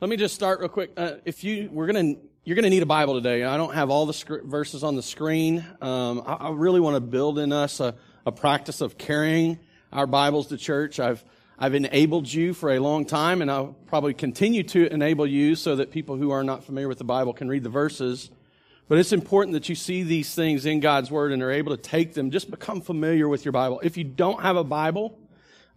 Let me just start real quick. Uh, if you, we're gonna, you're gonna need a Bible today. I don't have all the verses on the screen. Um, I, I, really want to build in us a, a, practice of carrying our Bibles to church. I've, I've enabled you for a long time, and I'll probably continue to enable you so that people who are not familiar with the Bible can read the verses. But it's important that you see these things in God's Word and are able to take them. Just become familiar with your Bible. If you don't have a Bible,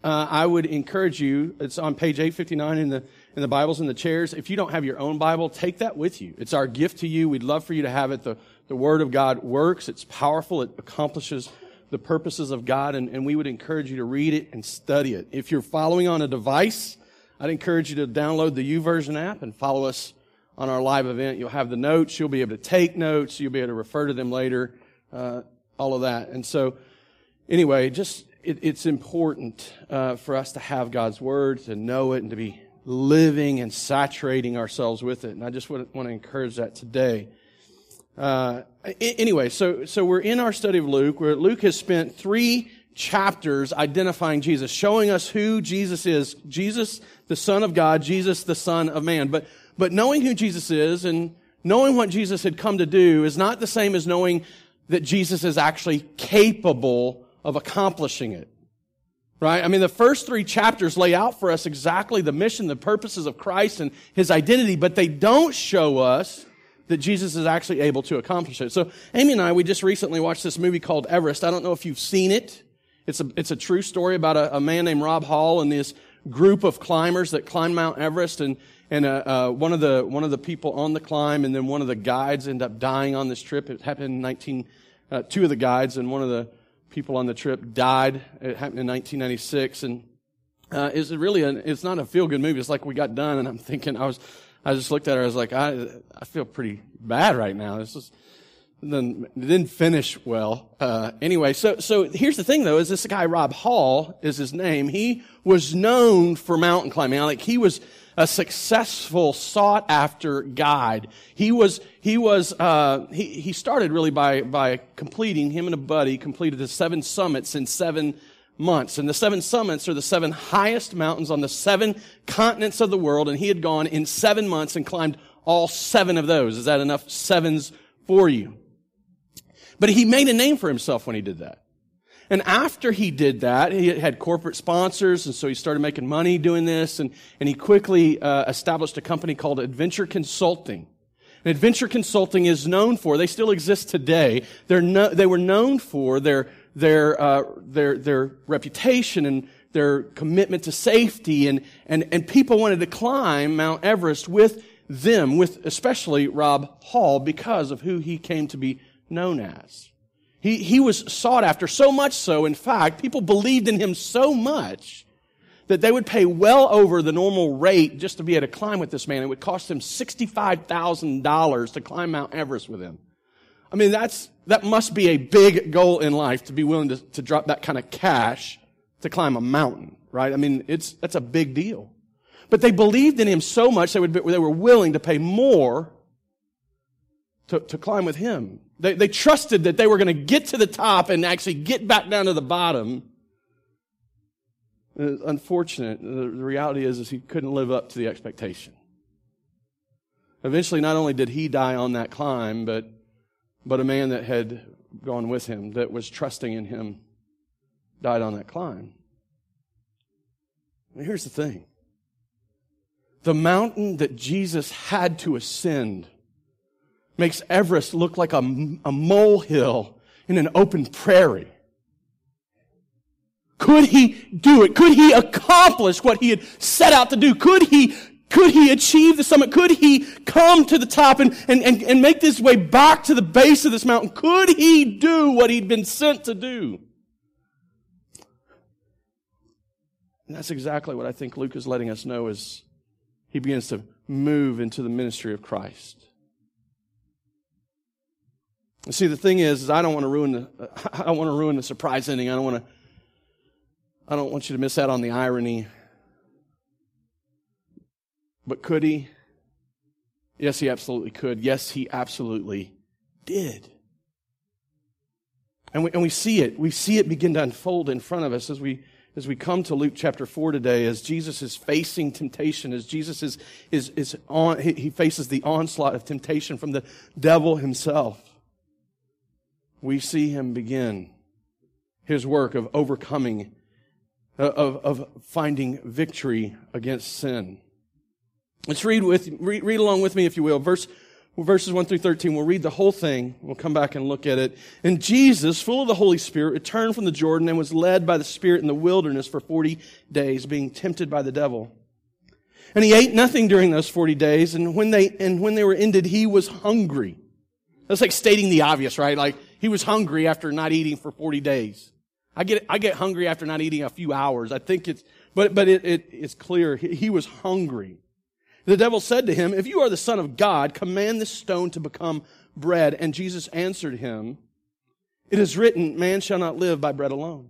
uh, I would encourage you. It's on page 859 in the in the Bibles in the chairs. If you don't have your own Bible, take that with you. It's our gift to you. We'd love for you to have it. The, the Word of God works. It's powerful. It accomplishes the purposes of God, and, and we would encourage you to read it and study it. If you're following on a device, I'd encourage you to download the YouVersion app and follow us on our live event. You'll have the notes. You'll be able to take notes. You'll be able to refer to them later. Uh, all of that. And so, anyway, just it, it's important uh, for us to have God's Word, to know it, and to be living and saturating ourselves with it. And I just want to encourage that today. Uh, anyway, so, so we're in our study of Luke, where Luke has spent three chapters identifying Jesus, showing us who Jesus is. Jesus, the Son of God, Jesus, the Son of Man. But, but knowing who Jesus is and knowing what Jesus had come to do is not the same as knowing that Jesus is actually capable of accomplishing it. Right? I mean, the first three chapters lay out for us exactly the mission, the purposes of Christ and his identity, but they don't show us that Jesus is actually able to accomplish it. So Amy and I, we just recently watched this movie called Everest. I don't know if you've seen it. It's a, it's a true story about a, a man named Rob Hall and this group of climbers that climbed Mount Everest and and uh, uh, one of the one of the people on the climb and then one of the guides end up dying on this trip. It happened in 19, uh, two of the guides and one of the people on the trip died. It happened in 1996, and uh, it's really a, it's not a feel good movie. It's like we got done, and I'm thinking I was I just looked at her. I was like I I feel pretty bad right now. This is then didn't finish well. Uh, anyway, so so here's the thing though: is this guy Rob Hall is his name? He was known for mountain climbing. Like he was a successful, sought after guide. He was, he was, uh, he, he started really by, by completing, him and a buddy completed the seven summits in seven months. And the seven summits are the seven highest mountains on the seven continents of the world. And he had gone in seven months and climbed all seven of those. Is that enough sevens for you? But he made a name for himself when he did that. And after he did that, he had corporate sponsors, and so he started making money doing this, and, and he quickly uh, established a company called Adventure Consulting. And Adventure Consulting is known for, they still exist today, They're no, they were known for their, their, uh, their, their reputation and their commitment to safety, and, and, and people wanted to climb Mount Everest with them, with especially Rob Hall, because of who he came to be known as. He, he was sought after so much so, in fact, people believed in him so much that they would pay well over the normal rate just to be able to climb with this man. It would cost him $65,000 to climb Mount Everest with him. I mean, that's, that must be a big goal in life to be willing to, to drop that kind of cash to climb a mountain, right? I mean, it's, that's a big deal. But they believed in him so much they, would, they were willing to pay more to, to climb with him. They, they trusted that they were going to get to the top and actually get back down to the bottom. Uh, unfortunate. The, the reality is, is he couldn't live up to the expectation. Eventually, not only did he die on that climb, but, but a man that had gone with him, that was trusting in him, died on that climb. here's the thing. The mountain that Jesus had to ascend makes Everest look like a, a molehill in an open prairie. Could he do it? Could he accomplish what he had set out to do? Could he, could he achieve the summit? Could he come to the top and, and, and, and make this way back to the base of this mountain? Could he do what he'd been sent to do? And that's exactly what I think Luke is letting us know as he begins to move into the ministry of Christ. See, the thing is, is I don't want to ruin the, I don't want to ruin the surprise ending. I don't want to, I don't want you to miss out on the irony. But could he? Yes, he absolutely could. Yes, he absolutely did. And we, and we see it. We see it begin to unfold in front of us as we, as we come to Luke chapter 4 today, as Jesus is facing temptation, as Jesus is, is, is on, he faces the onslaught of temptation from the devil himself, we see him begin his work of overcoming, uh, of, of finding victory against sin. Let's read with, read, read along with me, if you will. Verse verses 1 through 13. We'll read the whole thing. We'll come back and look at it. And Jesus, full of the Holy Spirit, returned from the Jordan and was led by the Spirit in the wilderness for 40 days, being tempted by the devil. And he ate nothing during those 40 days, and when they, and when they were ended, he was hungry. That's like stating the obvious, right? Like, he was hungry after not eating for 40 days. I get, I get hungry after not eating a few hours. I think it's, but, but it, it, it's clear. He, he was hungry. The devil said to him, If you are the Son of God, command this stone to become bread. And Jesus answered him, It is written, Man shall not live by bread alone.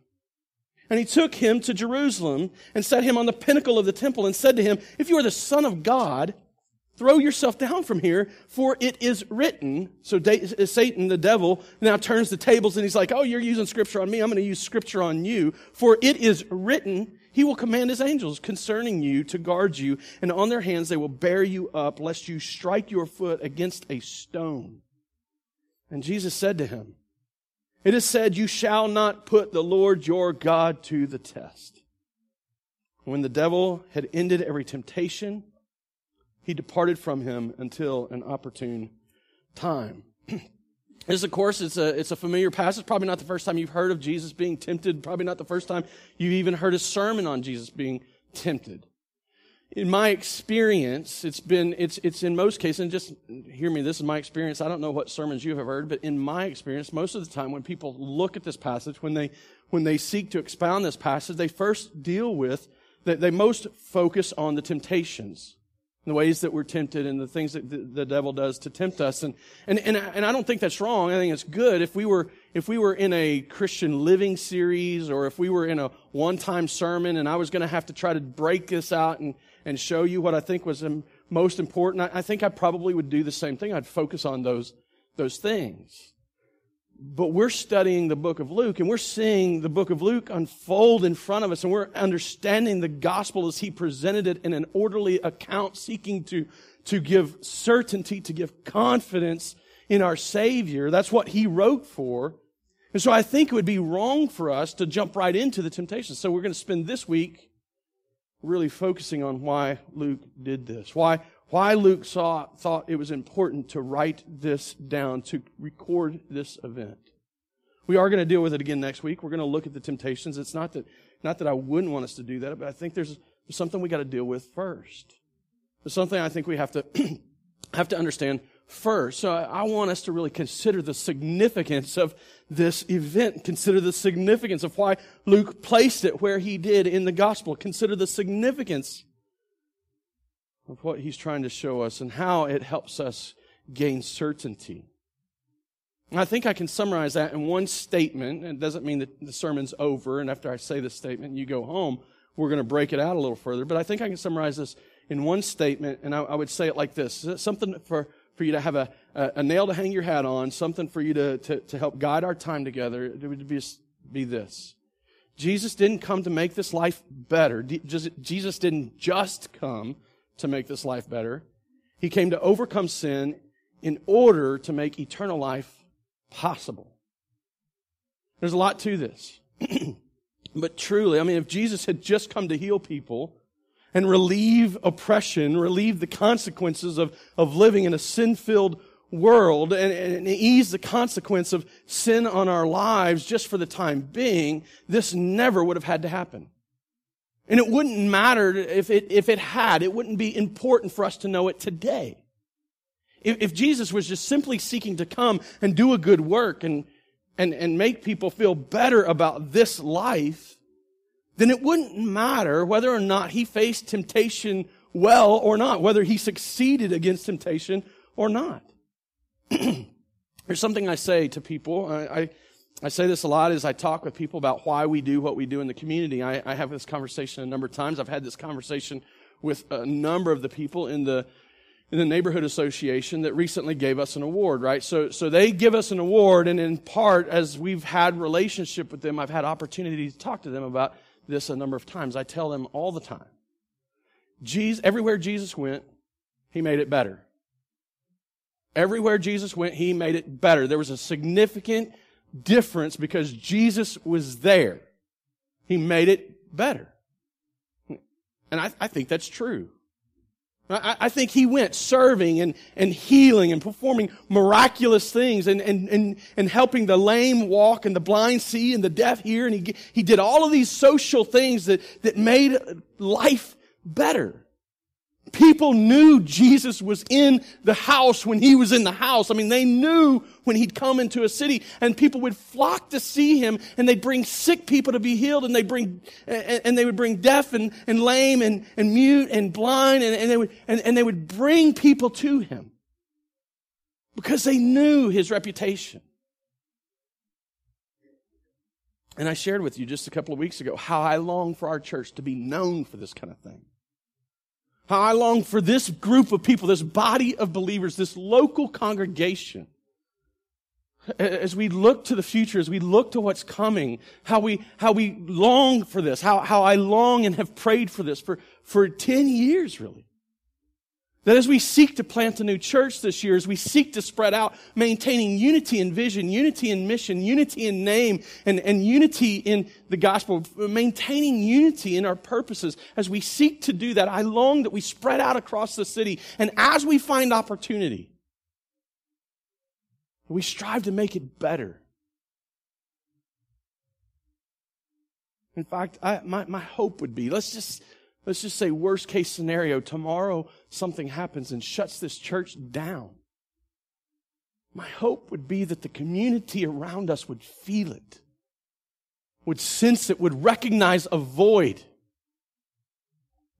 And he took him to Jerusalem and set him on the pinnacle of the temple and said to him, If you are the Son of God, throw yourself down from here, for it is written. So uh, Satan, the devil, now turns the tables and he's like, Oh, you're using scripture on me. I'm going to use scripture on you. For it is written, he will command his angels concerning you to guard you, and on their hands they will bear you up, lest you strike your foot against a stone. And Jesus said to him, It is said, You shall not put the Lord your God to the test. When the devil had ended every temptation, he departed from him until an opportune time. This, of course, it's a, it's a familiar passage. Probably not the first time you've heard of Jesus being tempted. Probably not the first time you've even heard a sermon on Jesus being tempted. In my experience, it's been, it's, it's in most cases, and just hear me, this is my experience. I don't know what sermons you have heard, but in my experience, most of the time when people look at this passage, when they, when they seek to expound this passage, they first deal with, that they most focus on the temptations the ways that we're tempted and the things that the, the, devil does to tempt us. And, and, and, and I don't think that's wrong. I think it's good. If we were, if we were in a Christian living series or if we were in a one-time sermon and I was going to have to try to break this out and, and show you what I think was most important, I, think I probably would do the same thing. I'd focus on those, those things but we're studying the book of Luke and we're seeing the book of Luke unfold in front of us and we're understanding the gospel as he presented it in an orderly account, seeking to, to give certainty, to give confidence in our Savior. That's what he wrote for. And so I think it would be wrong for us to jump right into the temptation. So we're going to spend this week really focusing on why Luke did this. Why, why Luke saw, thought it was important to write this down, to record this event. We are going to deal with it again next week. We're going to look at the temptations. It's not that, not that I wouldn't want us to do that, but I think there's, something we got to deal with first. There's something I think we have to, have to understand first. So I want us to really consider the significance of this event. Consider the significance of why Luke placed it where he did in the gospel. Consider the significance of what he's trying to show us and how it helps us gain certainty. I think I can summarize that in one statement. It doesn't mean that the sermon's over, and after I say this statement and you go home, we're going to break it out a little further. But I think I can summarize this in one statement, and I, I would say it like this something for, for you to have a, a, a, nail to hang your hat on, something for you to, to, to help guide our time together. It would be, be this Jesus didn't come to make this life better. Jesus didn't just come to make this life better. He came to overcome sin in order to make eternal life possible. There's a lot to this. but truly, I mean, if Jesus had just come to heal people and relieve oppression, relieve the consequences of, of living in a sin filled world and, and ease the consequence of sin on our lives just for the time being, this never would have had to happen. And it wouldn't matter if it, if it had. It wouldn't be important for us to know it today. If, if Jesus was just simply seeking to come and do a good work and, and, and make people feel better about this life, then it wouldn't matter whether or not he faced temptation well or not, whether he succeeded against temptation or not. There's something I say to people. I, I, I, say this a lot as I talk with people about why we do what we do in the community. I, I have this conversation a number of times. I've had this conversation with a number of the people in the in the neighborhood association that recently gave us an award, right? So, so they give us an award, and in part, as we've had relationship with them, I've had opportunity to talk to them about this a number of times. I tell them all the time. Jesus, everywhere Jesus went, he made it better. Everywhere Jesus went, he made it better. There was a significant difference because Jesus was there. He made it better. And I, I think that's true. I, I think he went serving and, and healing and performing miraculous things and, and, and, and helping the lame walk and the blind see and the deaf hear. And he, he did all of these social things that, that made life better. People knew Jesus was in the house when he was in the house. I mean, they knew when he'd come into a city and people would flock to see him and they'd bring sick people to be healed and they bring, and they would bring deaf and, and lame and, and mute and blind and, and they would, and, and they would bring people to him because they knew his reputation. And I shared with you just a couple of weeks ago how I long for our church to be known for this kind of thing. How I long for this group of people, this body of believers, this local congregation. As we look to the future, as we look to what's coming, how we, how we long for this, how, how I long and have prayed for this for, for 10 years, really. That as we seek to plant a new church this year, as we seek to spread out, maintaining unity in vision, unity in mission, unity in name, and, and unity in the gospel, maintaining unity in our purposes, as we seek to do that, I long that we spread out across the city. And as we find opportunity, we strive to make it better. In fact, I, my, my hope would be, let's just, let's just say worst case scenario, tomorrow something happens and shuts this church down. My hope would be that the community around us would feel it, would sense it, would recognize a void.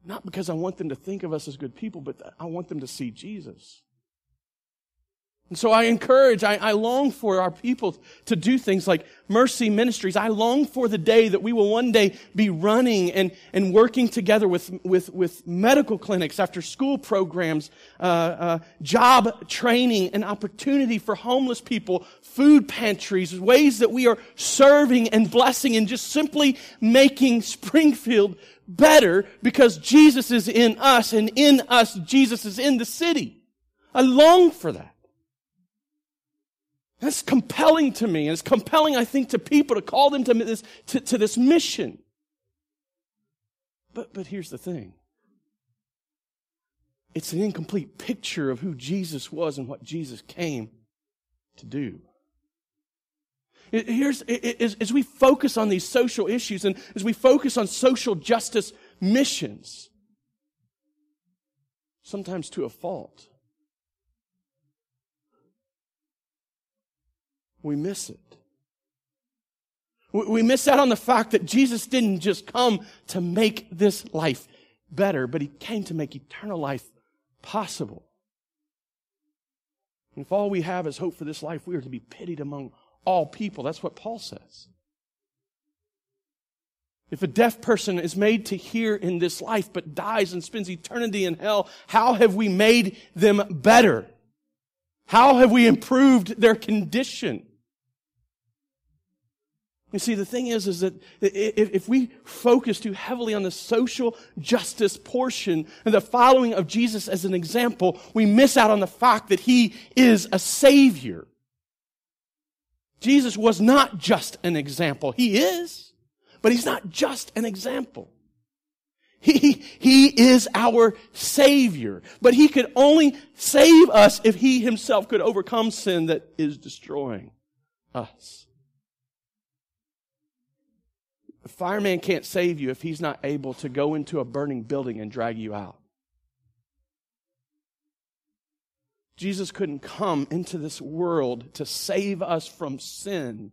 Not because I want them to think of us as good people, but I want them to see Jesus. And so I encourage, I, I, long for our people to do things like mercy ministries. I long for the day that we will one day be running and, and working together with, with, with medical clinics, after school programs, uh, uh, job training, and opportunity for homeless people, food pantries, ways that we are serving and blessing and just simply making Springfield better because Jesus is in us and in us, Jesus is in the city. I long for that. That's compelling to me. And it's compelling, I think, to people to call them to this, to, to this mission. But, but here's the thing. It's an incomplete picture of who Jesus was and what Jesus came to do. Here's, as we focus on these social issues and as we focus on social justice missions, sometimes to a fault, we miss it. We miss out on the fact that Jesus didn't just come to make this life better, but he came to make eternal life possible. And if all we have is hope for this life, we are to be pitied among all people. That's what Paul says. If a deaf person is made to hear in this life but dies and spends eternity in hell, how have we made them better? How have we improved their condition? You see, the thing is, is that if we focus too heavily on the social justice portion and the following of Jesus as an example, we miss out on the fact that he is a savior. Jesus was not just an example. He is, but he's not just an example. He, he is our Savior. But He could only save us if He Himself could overcome sin that is destroying us. The fireman can't save you if he's not able to go into a burning building and drag you out. Jesus couldn't come into this world to save us from sin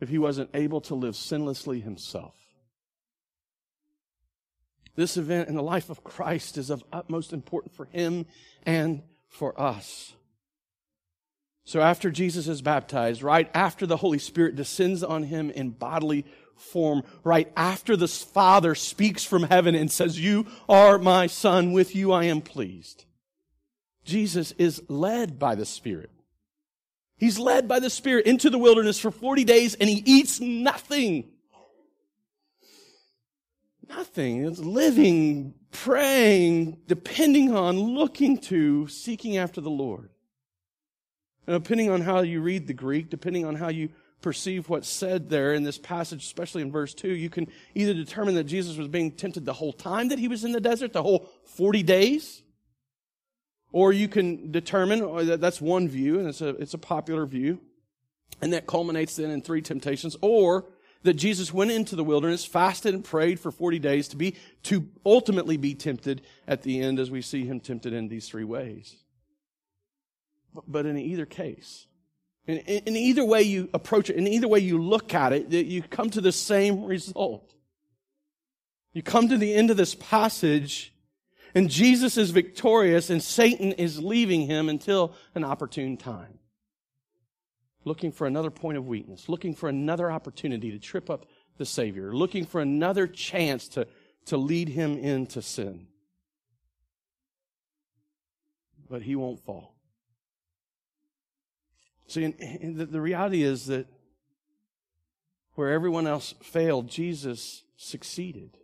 if he wasn't able to live sinlessly himself. This event in the life of Christ is of utmost importance for him and for us. So after Jesus is baptized, right after the Holy Spirit descends on him in bodily form, right after the Father speaks from heaven and says, You are my Son, with you I am pleased. Jesus is led by the Spirit. He's led by the Spirit into the wilderness for 40 days and he eats nothing. Nothing. It's living, praying, depending on, looking to, seeking after the Lord. And depending on how you read the Greek, depending on how you perceive what's said there in this passage, especially in verse 2, you can either determine that Jesus was being tempted the whole time that he was in the desert, the whole 40 days, or you can determine, or that that's one view, and it's a, it's a popular view, and that culminates then in three temptations, or that Jesus went into the wilderness, fasted and prayed for 40 days to be, to ultimately be tempted at the end as we see him tempted in these three ways. But in either case, in, in either way you approach it, in either way you look at it, you come to the same result. You come to the end of this passage and Jesus is victorious and Satan is leaving him until an opportune time. Looking for another point of weakness, looking for another opportunity to trip up the Savior, looking for another chance to, to lead him into sin. But he won't fall. See, and, and the, the reality is that where everyone else failed, Jesus succeeded.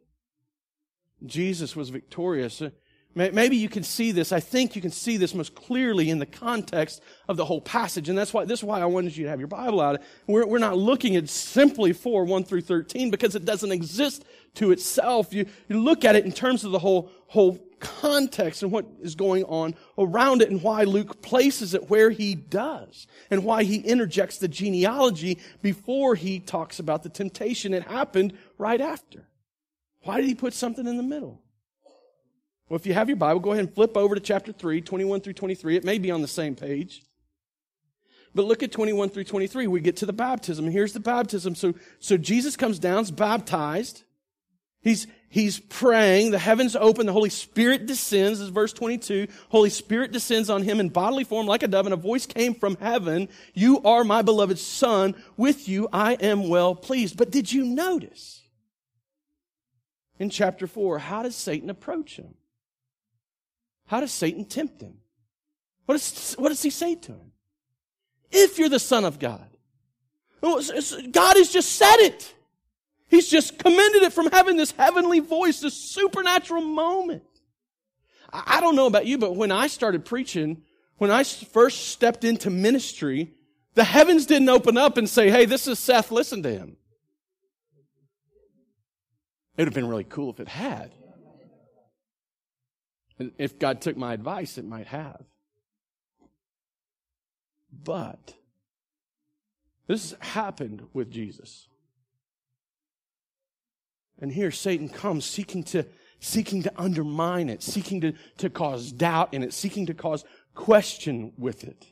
Jesus was victorious. Uh, maybe you can see this. I think you can see this most clearly in the context of the whole passage. And that's why, this is why I wanted you to have your Bible out. We're, we're not looking at simply 4, 1 through 13 because it doesn't exist to itself. You, you look at it in terms of the whole, whole context and what is going on around it and why Luke places it where he does and why he interjects the genealogy before he talks about the temptation. It happened right after. Why did he put something in the middle? Well, if you have your Bible, go ahead and flip over to chapter 3, 21 through 23. It may be on the same page. But look at 21 through 23. We get to the baptism. Here's the baptism. So, so Jesus comes down, is baptized. He's, he's praying. The heavens open. The Holy Spirit descends. This is verse 22. Holy Spirit descends on him in bodily form like a dove, and a voice came from heaven. You are my beloved son. With you I am well pleased. But did you notice in chapter 4, how does Satan approach him? How does Satan tempt him? What does, what does he say to him? If you're the Son of God. God has just said it. He's just commended it from heaven, this heavenly voice, this supernatural moment. I don't know about you, but when I started preaching, when I first stepped into ministry, the heavens didn't open up and say, hey, this is Seth, listen to him. It would have been really cool if it had. If God took my advice, it might have. But this happened with Jesus. And here Satan comes seeking to, seeking to undermine it, seeking to, to cause doubt in it, seeking to cause question with it.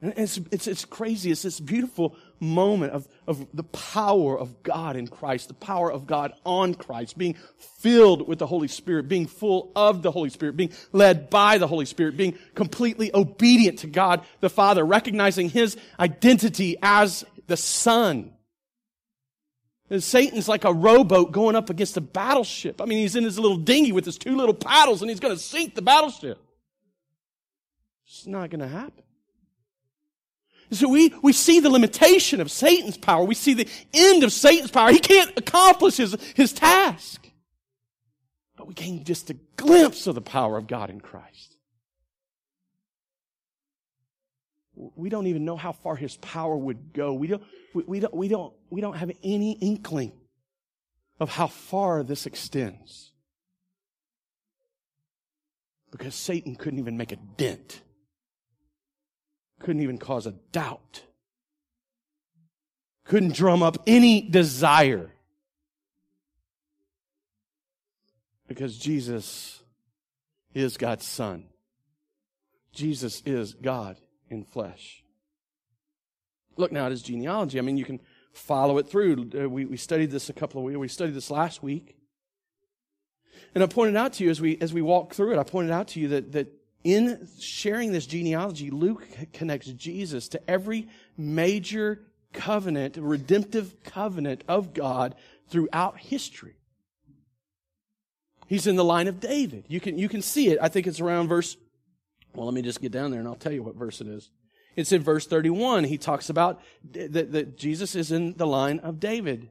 And it's, it's, it's crazy. It's this beautiful moment of, of the power of God in Christ, the power of God on Christ, being filled with the Holy Spirit, being full of the Holy Spirit, being led by the Holy Spirit, being completely obedient to God the Father, recognizing His identity as the Son. Satan's like a rowboat going up against a battleship. I mean, he's in his little dinghy with his two little paddles and he's going to sink the battleship. It's not going to happen. So we, we see the limitation of Satan's power. We see the end of Satan's power. He can't accomplish his, his task. But we gain just a glimpse of the power of God in Christ. We don't even know how far his power would go. We don't, we, we don't, we don't, we don't have any inkling of how far this extends. Because Satan couldn't even make a dent couldn't even cause a doubt. Couldn't drum up any desire. Because Jesus is God's Son. Jesus is God in flesh. Look now at his genealogy. I mean, you can follow it through. Uh, we, we studied this a couple of weeks. We studied this last week. And I pointed out to you as we, as we walk through it, I pointed out to you that, that in sharing this genealogy, Luke connects Jesus to every major covenant, redemptive covenant of God throughout history. He's in the line of David. You can, you can see it. I think it's around verse, well, let me just get down there and I'll tell you what verse it is. It's in verse 31. He talks about that, that Jesus is in the line of David.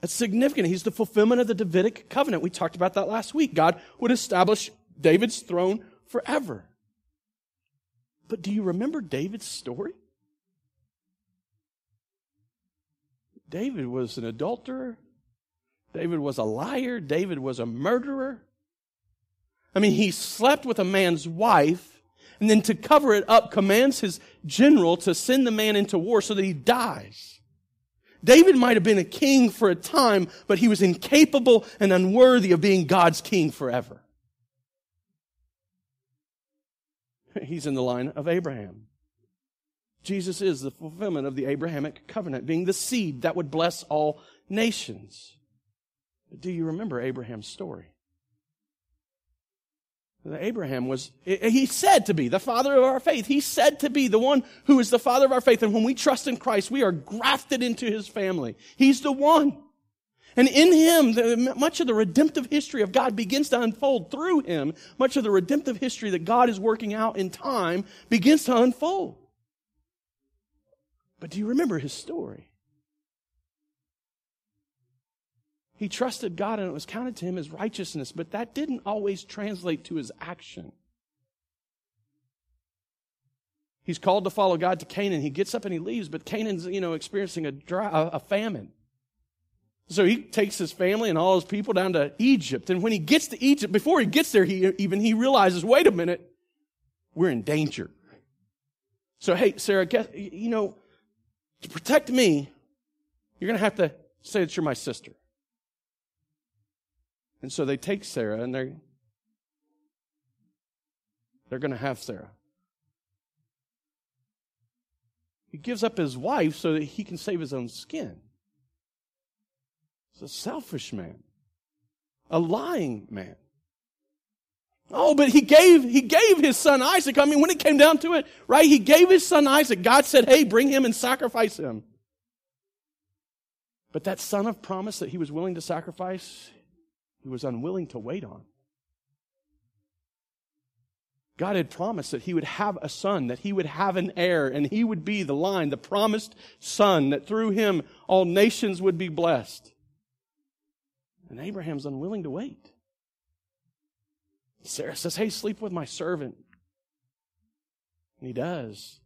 That's significant. He's the fulfillment of the Davidic covenant. We talked about that last week. God would establish David's throne forever. But do you remember David's story? David was an adulterer. David was a liar. David was a murderer. I mean, he slept with a man's wife and then to cover it up commands his general to send the man into war so that he dies. David might have been a king for a time, but he was incapable and unworthy of being God's king forever. He's in the line of Abraham. Jesus is the fulfillment of the Abrahamic covenant, being the seed that would bless all nations. But do you remember Abraham's story? Abraham was, eh, he said to be the father of our faith. He said to be the one who is the father of our faith. And when we trust in Christ, we are grafted into his family. He's the one. And in him, the, much of the redemptive history of God begins to unfold through him. Much of the redemptive history that God is working out in time begins to unfold. But do you remember his story? He trusted God and it was counted to him as righteousness, but that didn't always translate to his action. He's called to follow God to Canaan. He gets up and he leaves, but Canaan's, you know, experiencing a, dry, a famine. So he takes his family and all his people down to Egypt. And when he gets to Egypt, before he gets there, he even he realizes, wait a minute, we're in danger. So hey, Sarah, guess, you know, to protect me, you're going to have to say that you're my sister. And so they take Sarah and they're, they're going to have Sarah. He gives up his wife so that he can save his own skin. He's a selfish man, a lying man. Oh, but he gave, he gave his son Isaac. I mean, when it came down to it, right? He gave his son Isaac. God said, hey, bring him and sacrifice him. But that son of promise that he was willing to sacrifice, he was unwilling to wait on. God had promised that he would have a son, that he would have an heir, and he would be the line, the promised son, that through him all nations would be blessed. And Abraham's unwilling to wait. Sarah says, Hey, sleep with my servant. And he does.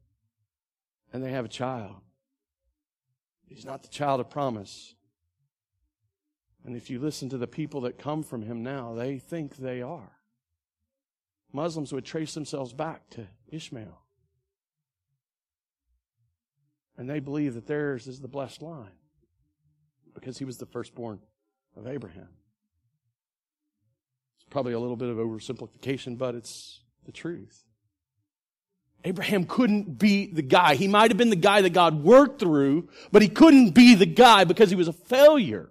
And they have a child. He's not the child of promise. And if you listen to the people that come from him now, they think they are. Muslims would trace themselves back to Ishmael. And they believe that theirs is the blessed line because he was the firstborn of Abraham. It's probably a little bit of oversimplification, but it's the truth. Abraham couldn't be the guy. He might have been the guy that God worked through, but he couldn't be the guy because he was a failure.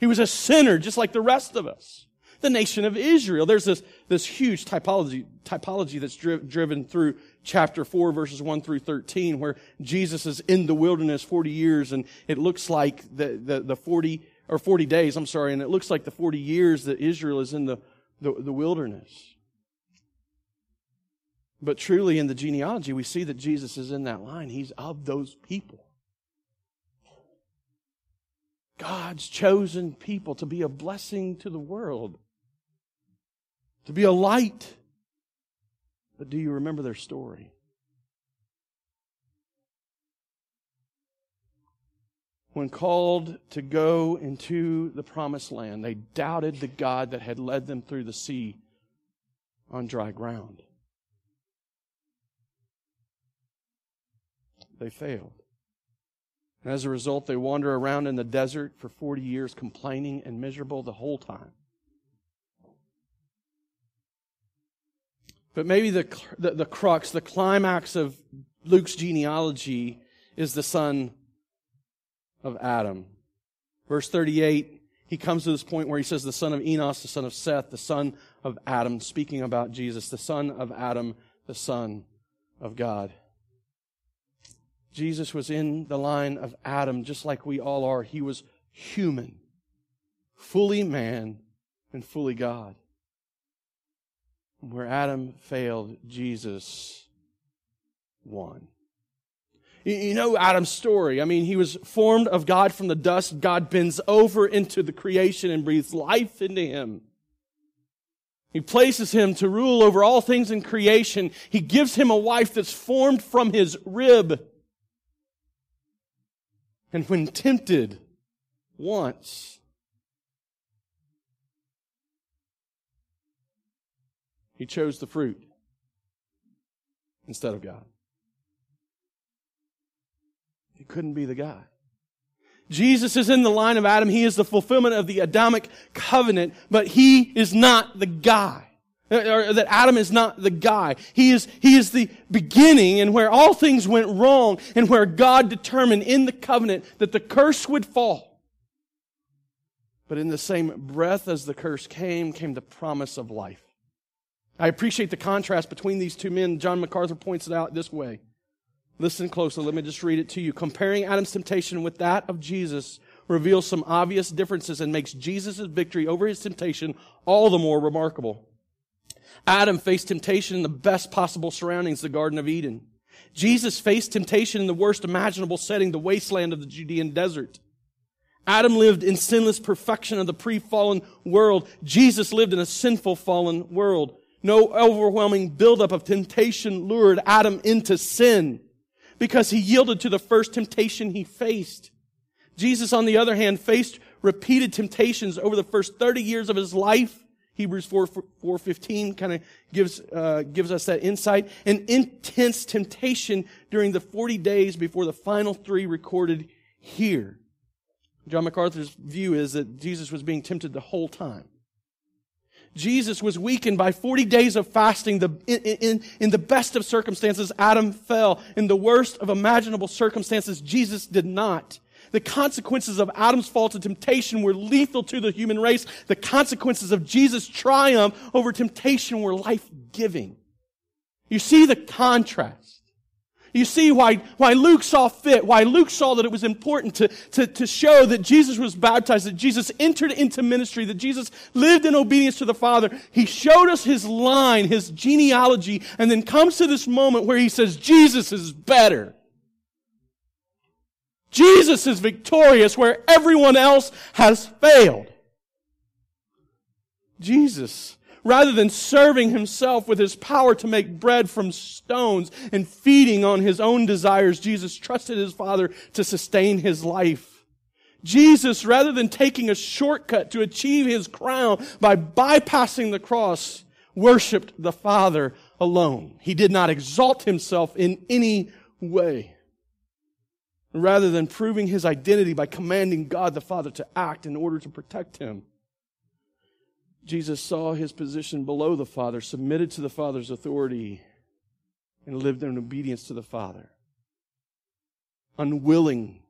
He was a sinner just like the rest of us. The nation of Israel. There's this, this huge typology, typology that's dri- driven through chapter 4 verses 1 through 13 where Jesus is in the wilderness 40 years and it looks like the, the, the 40, or 40 days, I'm sorry, and it looks like the 40 years that Israel is in the, the, the wilderness. But truly in the genealogy, we see that Jesus is in that line. He's of those people. God's chosen people to be a blessing to the world, to be a light. But do you remember their story? When called to go into the promised land, they doubted the God that had led them through the sea on dry ground. They failed. And as a result, they wander around in the desert for 40 years, complaining and miserable the whole time. But maybe the, the, the, crux, the climax of Luke's genealogy is the son of Adam. Verse 38 he comes to this point where he says, the son of Enos, the son of Seth, the son of Adam, speaking about Jesus, the son of Adam, the son of God. Jesus was in the line of Adam just like we all are. He was human, fully man and fully God. Where Adam failed, Jesus won. You know Adam's story. I mean, he was formed of God from the dust. God bends over into the creation and breathes life into him. He places him to rule over all things in creation. He gives him a wife that's formed from his rib. And when tempted once, he chose the fruit instead of God. He couldn't be the guy. Jesus is in the line of Adam. He is the fulfillment of the Adamic covenant, but he is not the guy. Or that Adam is not the guy. He is, he is the beginning and where all things went wrong and where God determined in the covenant that the curse would fall. But in the same breath as the curse came, came the promise of life. I appreciate the contrast between these two men. John MacArthur points it out this way. Listen closely. Let me just read it to you. Comparing Adam's temptation with that of Jesus reveals some obvious differences and makes Jesus' victory over his temptation all the more remarkable. Adam faced temptation in the best possible surroundings, the Garden of Eden. Jesus faced temptation in the worst imaginable setting, the wasteland of the Judean desert. Adam lived in sinless perfection of the pre-fallen world. Jesus lived in a sinful fallen world. No overwhelming buildup of temptation lured Adam into sin because he yielded to the first temptation he faced. Jesus, on the other hand, faced repeated temptations over the first 30 years of his life Hebrews 4, 4.15 kind of gives, uh, gives us that insight. An intense temptation during the 40 days before the final three recorded here. John MacArthur's view is that Jesus was being tempted the whole time. Jesus was weakened by 40 days of fasting. The, in, in, in, the best of circumstances, Adam fell. In the worst of imaginable circumstances, Jesus did not. The consequences of Adam's fall to temptation were lethal to the human race. The consequences of Jesus' triumph over temptation were life-giving. You see the contrast. You see why, why Luke saw fit, why Luke saw that it was important to, to, to show that Jesus was baptized, that Jesus entered into ministry, that Jesus lived in obedience to the Father. He showed us his line, his genealogy, and then comes to this moment where he says, Jesus is better. Jesus is victorious where everyone else has failed. Jesus, rather than serving himself with his power to make bread from stones and feeding on his own desires, Jesus trusted his Father to sustain his life. Jesus, rather than taking a shortcut to achieve his crown by bypassing the cross, worshiped the Father alone. He did not exalt himself in any way rather than proving his identity by commanding God the Father to act in order to protect him. Jesus saw his position below the Father, submitted to the Father's authority, and lived in obedience to the Father. Unwilling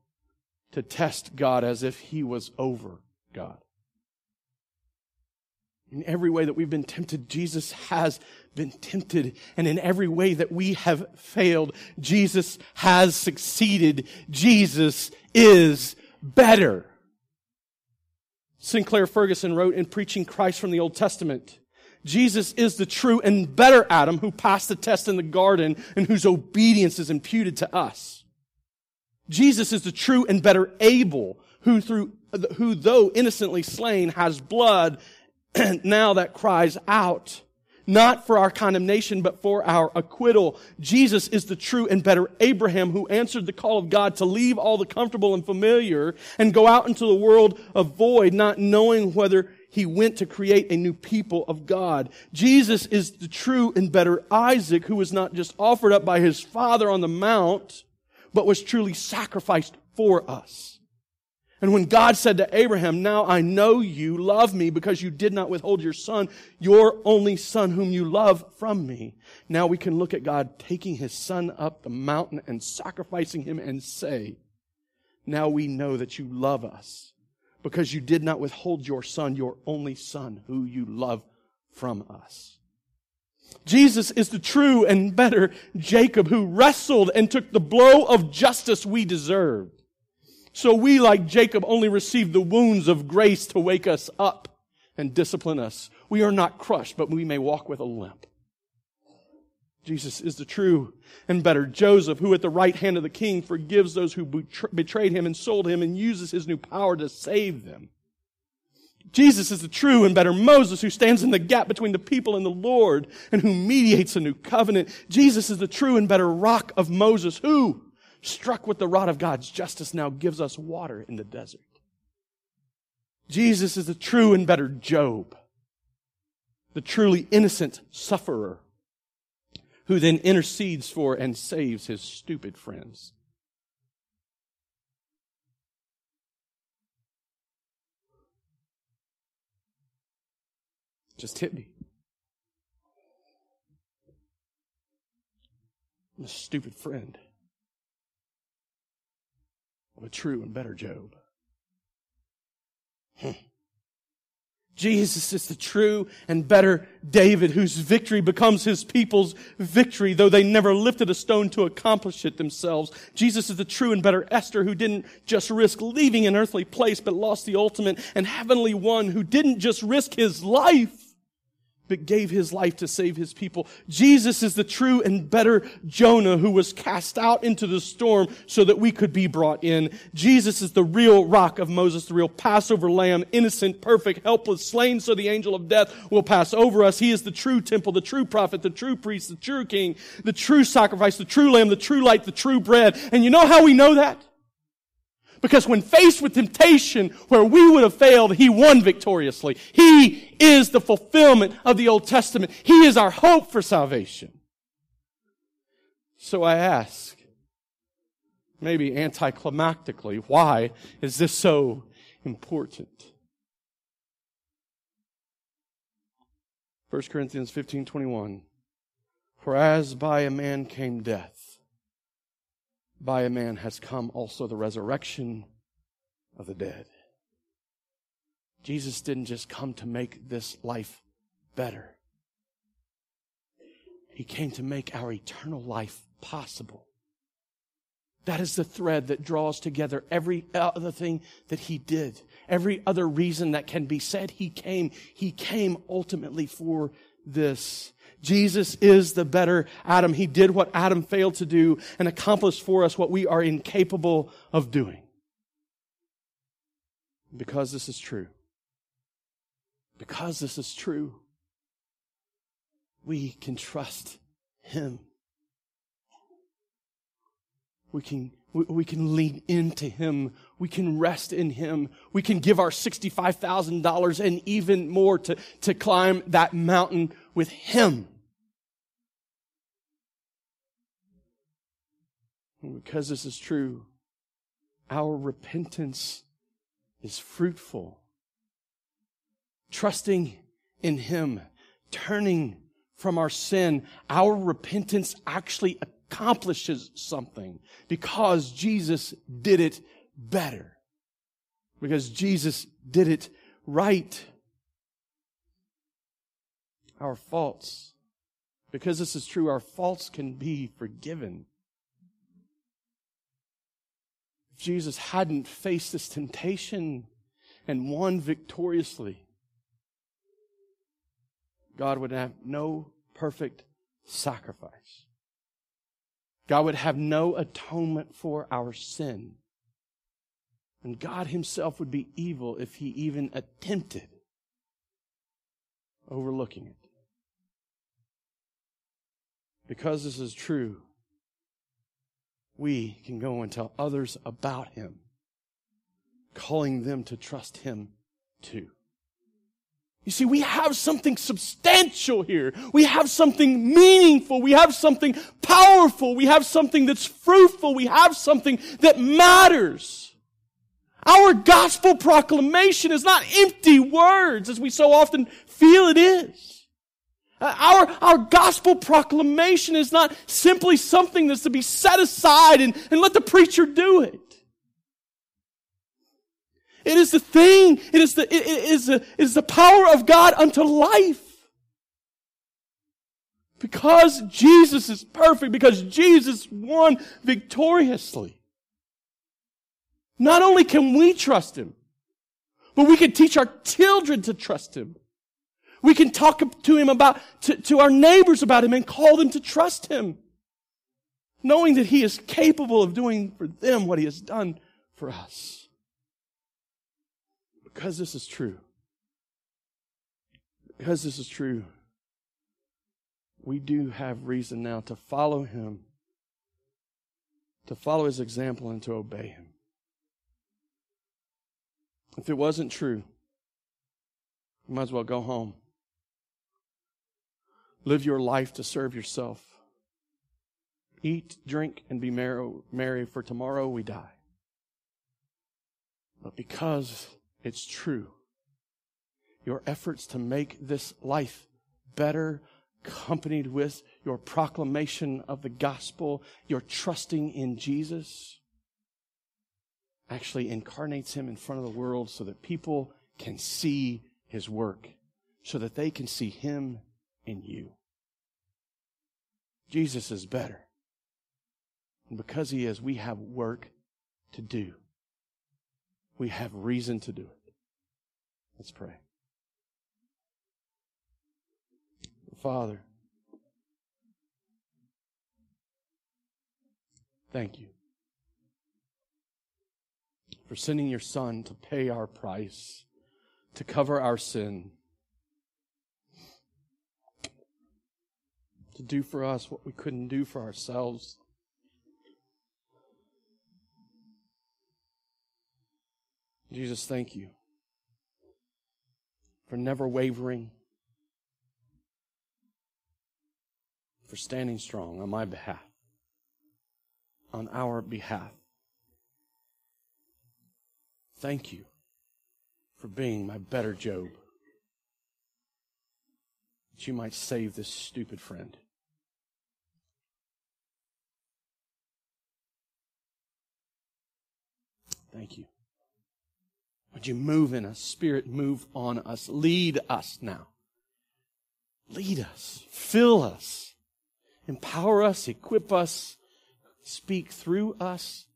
to test God as if he was over God. In every way that we've been tempted, Jesus has been tempted. And in every way that we have failed, Jesus has succeeded. Jesus is better. Sinclair Ferguson wrote in Preaching Christ from the Old Testament, Jesus is the true and better Adam who passed the test in the garden and whose obedience is imputed to us. Jesus is the true and better Abel who through, who though innocently slain has blood now that cries out, not for our condemnation, but for our acquittal. Jesus is the true and better Abraham who answered the call of God to leave all the comfortable and familiar and go out into the world of void, not knowing whether he went to create a new people of God. Jesus is the true and better Isaac who was not just offered up by his father on the mount, but was truly sacrificed for us. And when God said to Abraham, now I know you love me because you did not withhold your son, your only son whom you love from me. Now we can look at God taking his son up the mountain and sacrificing him and say, now we know that you love us because you did not withhold your son, your only son, who you love from us. Jesus is the true and better Jacob who wrestled and took the blow of justice we deserved. So we, like Jacob, only receive the wounds of grace to wake us up and discipline us. We are not crushed, but we may walk with a limp. Jesus is the true and better Joseph, who at the right hand of the king forgives those who betrayed him and sold him and uses his new power to save them. Jesus is the true and better Moses who stands in the gap between the people and the Lord and who mediates a new covenant. Jesus is the true and better rock of Moses who, struck with the rod of God's justice, now gives us water in the desert. Jesus is the true and better Job, the truly innocent sufferer who then intercedes for and saves his stupid friends. Just hit me. I'm a stupid friend of a true and better Job. Hmm. Jesus is the true and better David whose victory becomes his people's victory, though they never lifted a stone to accomplish it themselves. Jesus is the true and better Esther who didn't just risk leaving an earthly place, but lost the ultimate and heavenly one who didn't just risk his life, but gave his life to save his people. Jesus is the true and better Jonah who was cast out into the storm so that we could be brought in. Jesus is the real rock of Moses, the real Passover lamb, innocent, perfect, helpless, slain so the angel of death will pass over us. He is the true temple, the true prophet, the true priest, the true king, the true sacrifice, the true lamb, the true light, the true bread. And you know how we know that? Because when faced with temptation where we would have failed, He won victoriously. He is the fulfillment of the Old Testament. He is our hope for salvation. So I ask, maybe anticlimactically, why is this so important? 1 Corinthians 15 21. For as by a man came death, by a man has come also the resurrection of the dead. Jesus didn't just come to make this life better. He came to make our eternal life possible. That is the thread that draws together every other thing that he did. Every other reason that can be said he came. He came ultimately for this. Jesus is the better Adam. He did what Adam failed to do and accomplished for us what we are incapable of doing. Because this is true. Because this is true. We can trust Him. We can, we can lean into Him. We can rest in Him. We can give our $65,000 and even more to, to climb that mountain with Him. And because this is true, our repentance is fruitful. Trusting in Him, turning from our sin, our repentance actually accomplishes something because Jesus did it better. Because Jesus did it right. Our faults, because this is true, our faults can be forgiven. If Jesus hadn't faced this temptation and won victoriously, God would have no perfect sacrifice. God would have no atonement for our sin. And God Himself would be evil if He even attempted overlooking it. Because this is true, we can go and tell others about Him, calling them to trust Him too. You see, we have something substantial here. We have something meaningful. We have something powerful. We have something that's fruitful. We have something that matters. Our gospel proclamation is not empty words as we so often feel it is. Uh, our, our gospel proclamation is not simply something that's to be set aside and, and let the preacher do it. It is the thing. It is the, it is the, it is the power of God unto life. Because Jesus is perfect, because Jesus won victoriously. Not only can we trust Him, but we can teach our children to trust Him. We can talk to Him about, to, to our neighbors about Him and call them to trust Him. Knowing that He is capable of doing for them what He has done for us. Because this is true. Because this is true we do have reason now to follow him, to follow his example, and to obey him. If it wasn't true, you might as well go home. Live your life to serve yourself. Eat, drink, and be merry, for tomorrow we die. But because it's true, your efforts to make this life better accompanied with your proclamation of the gospel, your trusting in Jesus, actually incarnates him in front of the world so that people can see his work, so that they can see him in you. Jesus is better. And because he is, we have work to do. We have reason to do it. Let's pray. Father, thank you for sending your Son to pay our price, to cover our sin, to do for us what we couldn't do for ourselves. Jesus, thank you for never wavering for standing strong on my behalf, on our behalf. Thank you for being my better Job. That you might save this stupid friend. Thank you. Would you move in us? Spirit, move on us. Lead us now. Lead us. Fill us empower us, equip us, speak through us,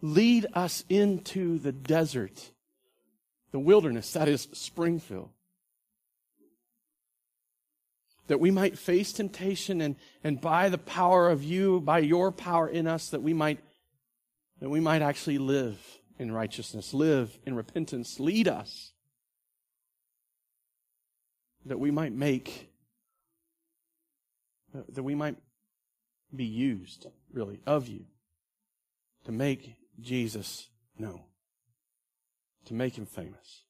lead us into the desert, the wilderness, that is Springfield. That we might face temptation and, and by the power of you, by your power in us, that we might that we might actually live in righteousness, live in repentance, lead us. That we might make that we might be used, really, of you to make Jesus known, to make him famous.